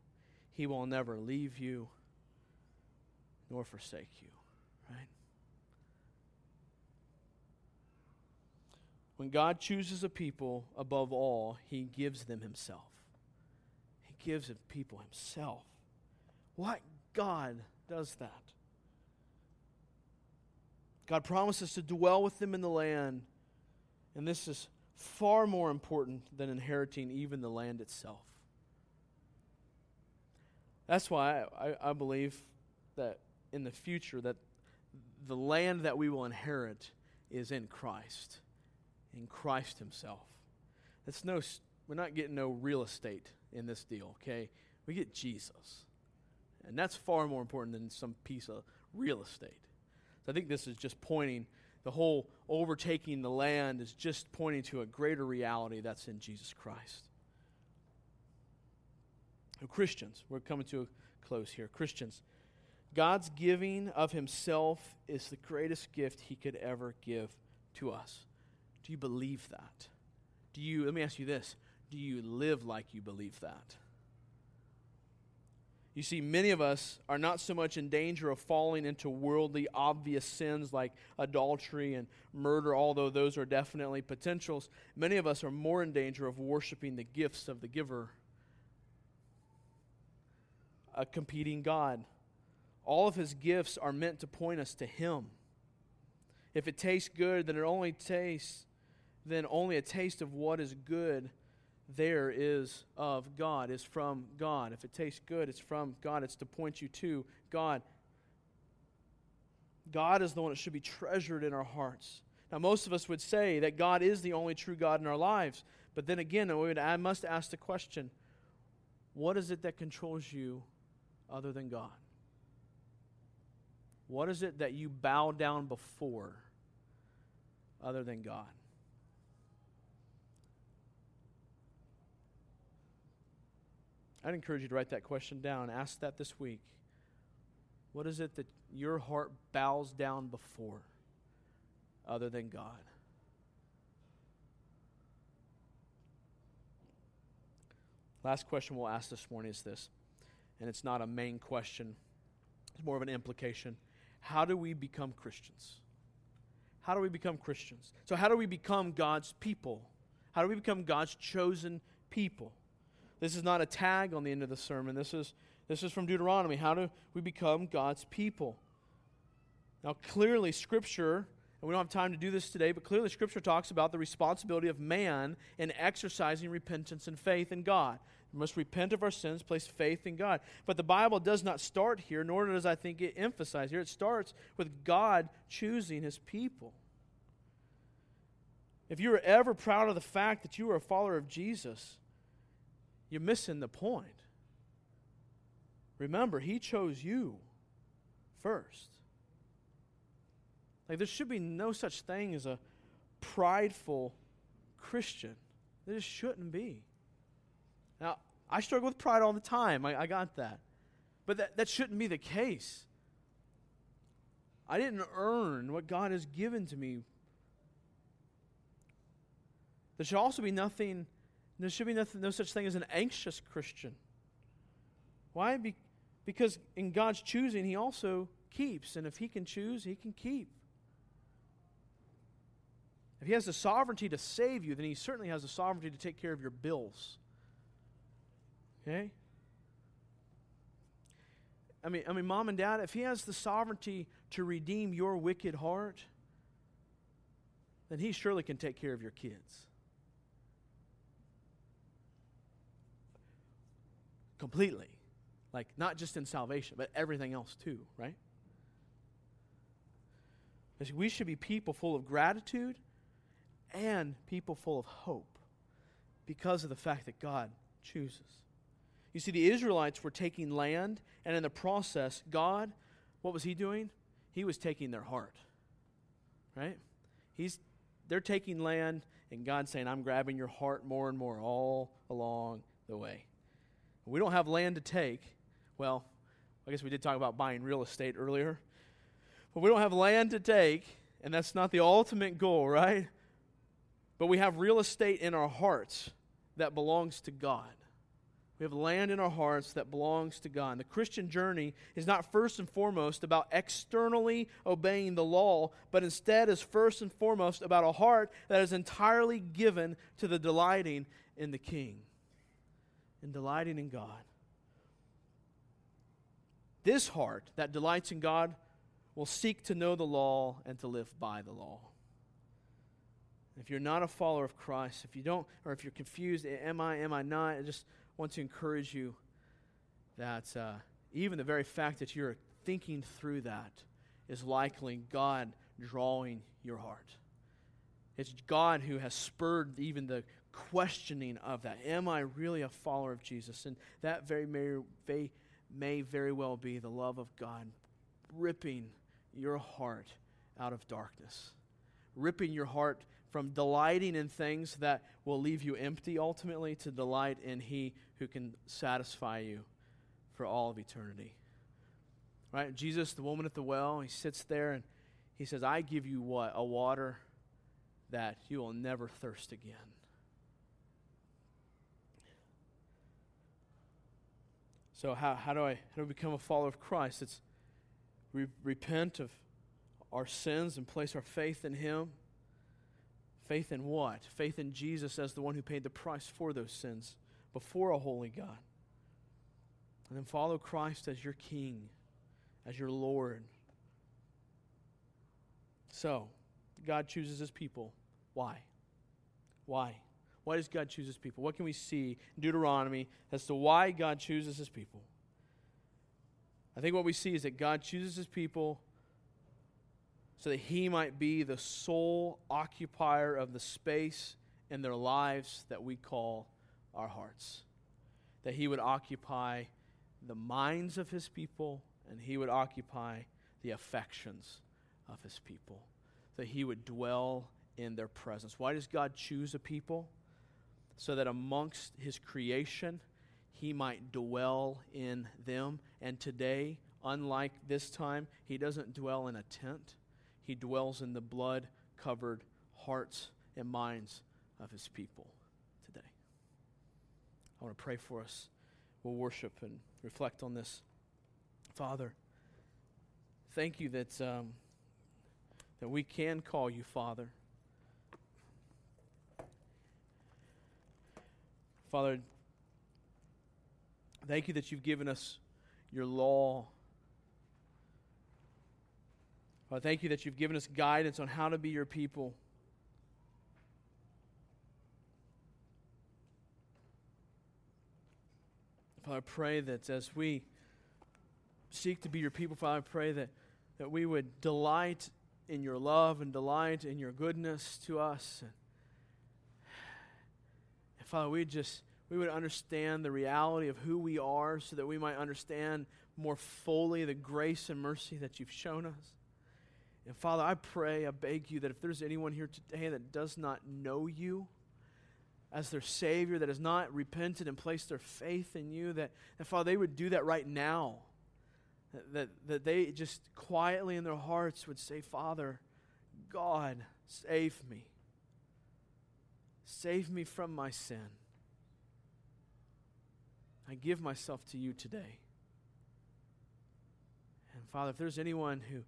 he will never leave you nor forsake you. Right? When God chooses a people above all, he gives them himself. He gives people himself. What God does that? God promises to dwell with them in the land, and this is far more important than inheriting even the land itself. That's why I, I, believe that in the future that the land that we will inherit is in Christ, in Christ Himself. It's no, we're not getting no real estate in this deal, okay? We get Jesus. And that's far more important than some piece of real estate. So I think this is just pointing, the whole overtaking the land is just pointing to a greater reality that's in Jesus Christ. Christians, we're coming to a close here. Christians, God's giving of himself is the greatest gift he could ever give to us. Do you believe that? Do you, let me ask you this, do you live like you believe that? You see, many of us are not so much in danger of falling into worldly, obvious sins like adultery and murder, although those are definitely potentials. Many of us are more in danger of worshiping the gifts of the giver, a competing God. All of his gifts are meant to point us to him. If it tastes good, then it only tastes, then only a taste of what is good there is of God, is from God. If it tastes good, it's from God. It's to point you to God. God is the one that should be treasured in our hearts. Now, most of us would say that God is the only true God in our lives. But then again, I must ask the question what is it that controls you other than God? What is it that you bow down before other than God? I'd encourage you to write that question down. Ask that this week. What is it that your heart bows down before other than God? Last question we'll ask this morning is this, and it's not a main question, it's more of an implication. How do we become Christians? How do we become Christians? So, how do we become God's people? How do we become God's chosen people? This is not a tag on the end of the sermon. This is, this is from Deuteronomy. How do we become God's people? Now, clearly, Scripture, and we don't have time to do this today, but clearly, Scripture talks about the responsibility of man in exercising repentance and faith in God. We must repent of our sins, place faith in God. But the Bible does not start here, nor does I think it emphasize here. It starts with God choosing his people. If you are ever proud of the fact that you are a follower of Jesus, you're missing the point. Remember, He chose you first. Like, there should be no such thing as a prideful Christian. There just shouldn't be. Now, I struggle with pride all the time. I, I got that. But that, that shouldn't be the case. I didn't earn what God has given to me. There should also be nothing there should be nothing, no such thing as an anxious Christian. Why? Be, because in God's choosing, He also keeps. And if He can choose, He can keep. If He has the sovereignty to save you, then He certainly has the sovereignty to take care of your bills. Okay? I mean, I mean, mom and dad, if He has the sovereignty to redeem your wicked heart, then He surely can take care of your kids. Completely. Like, not just in salvation, but everything else too, right? We should be people full of gratitude and people full of hope because of the fact that God chooses. You see, the Israelites were taking land, and in the process, God, what was He doing? He was taking their heart. Right? He's, they're taking land, and God's saying, I'm grabbing your heart more and more all along the way we don't have land to take, well, I guess we did talk about buying real estate earlier. But we don't have land to take, and that's not the ultimate goal, right? But we have real estate in our hearts that belongs to God. We have land in our hearts that belongs to God. And the Christian journey is not first and foremost about externally obeying the law, but instead is first and foremost about a heart that is entirely given to the delighting in the King and delighting in God. This heart that delights in God will seek to know the law and to live by the law. If you're not a follower of Christ, if you don't, or if you're confused, am I, am I not? I just want to encourage you that uh, even the very fact that you're thinking through that is likely God drawing your heart. It's God who has spurred even the questioning of that. Am I really a follower of Jesus? And that very may, may, very well be the love of God ripping your heart out of darkness, ripping your heart from delighting in things that will leave you empty ultimately to delight in He who can satisfy you for all of eternity. Right? Jesus, the woman at the well, he sits there and he says, I give you what? A water that you will never thirst again. So, how, how, do, I, how do I become a follower of Christ? It's re- repent of our sins and place our faith in Him. Faith in what? Faith in Jesus as the one who paid the price for those sins before a holy God. And then follow Christ as your King, as your Lord. So, God chooses his people. Why? Why? Why does God choose his people? What can we see in Deuteronomy as to why God chooses his people? I think what we see is that God chooses his people so that he might be the sole occupier of the space in their lives that we call our hearts. That he would occupy the minds of his people and he would occupy the affections of his people. That he would dwell in their presence. Why does God choose a people? So that amongst his creation, he might dwell in them. And today, unlike this time, he doesn't dwell in a tent he dwells in the blood covered hearts and minds of his people today. I want to pray for us. We'll worship and reflect on this. Father, thank you that, um, that we can call you Father. Father, thank you that you've given us your law Father, thank you that you've given us guidance on how to be your people. Father, I pray that as we seek to be your people, Father, I pray that, that we would delight in your love and delight in your goodness to us. Father, we just we would understand the reality of who we are so that we might understand more fully the grace and mercy that you've shown us. And Father, I pray, I beg you that if there's anyone here today that does not know you as their Savior, that has not repented and placed their faith in you, that, that Father, they would do that right now. That, that they just quietly in their hearts would say, Father, God, save me. Save me from my sin. I give myself to you today. And Father, if there's anyone who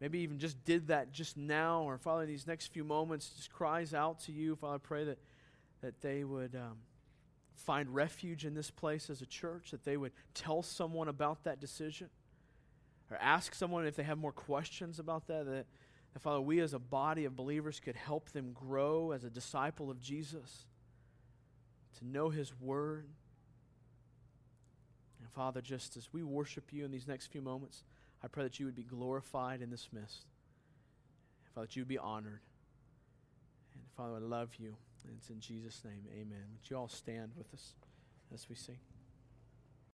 maybe even just did that just now, or Father, these next few moments, just cries out to you. Father, I pray that, that they would um, find refuge in this place as a church, that they would tell someone about that decision, or ask someone if they have more questions about that, that, that Father, we as a body of believers could help them grow as a disciple of Jesus, to know His Word. And Father, just as we worship you in these next few moments, I pray that you would be glorified in this midst. Father, that you would be honored. And Father, I love you. And it's in Jesus' name, amen. Would you all stand with us as we sing?